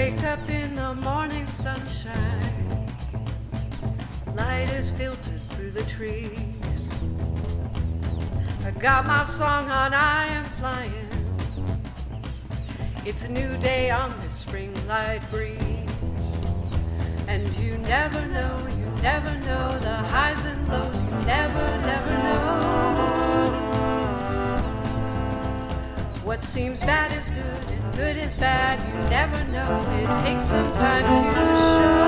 Wake up in the morning sunshine. Light is filtered through the trees. I got my song on, I am flying. It's a new day on this spring light breeze. And you never know, you never know the highs and lows, you never, never know. What seems bad is good good is bad, you never know. It takes some time to show.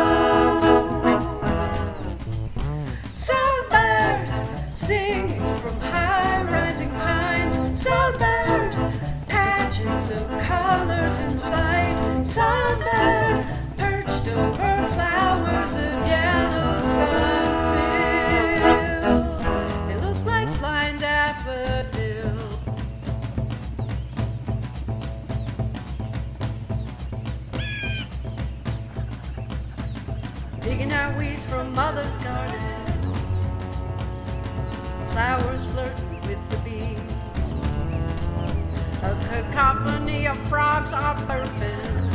Songbird singing from high rising pines. Songbird, pageants of colors in flight. Songbird, Digging out weeds from mother's garden. Flowers flirting with the bees. A cacophony of frogs are burping.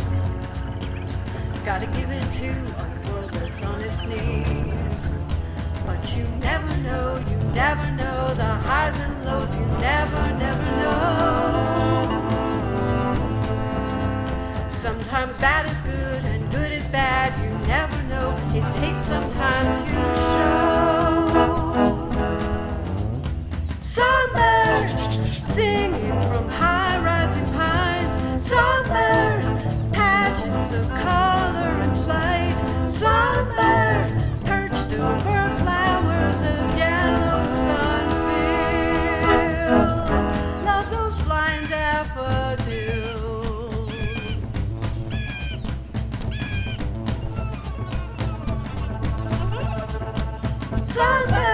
Gotta give it to a world that's on its knees. But you never know, you never know the highs and lows, you never, never know. Sometimes bad is good and good is bad. You never know. It takes some time to show. Somebody summer.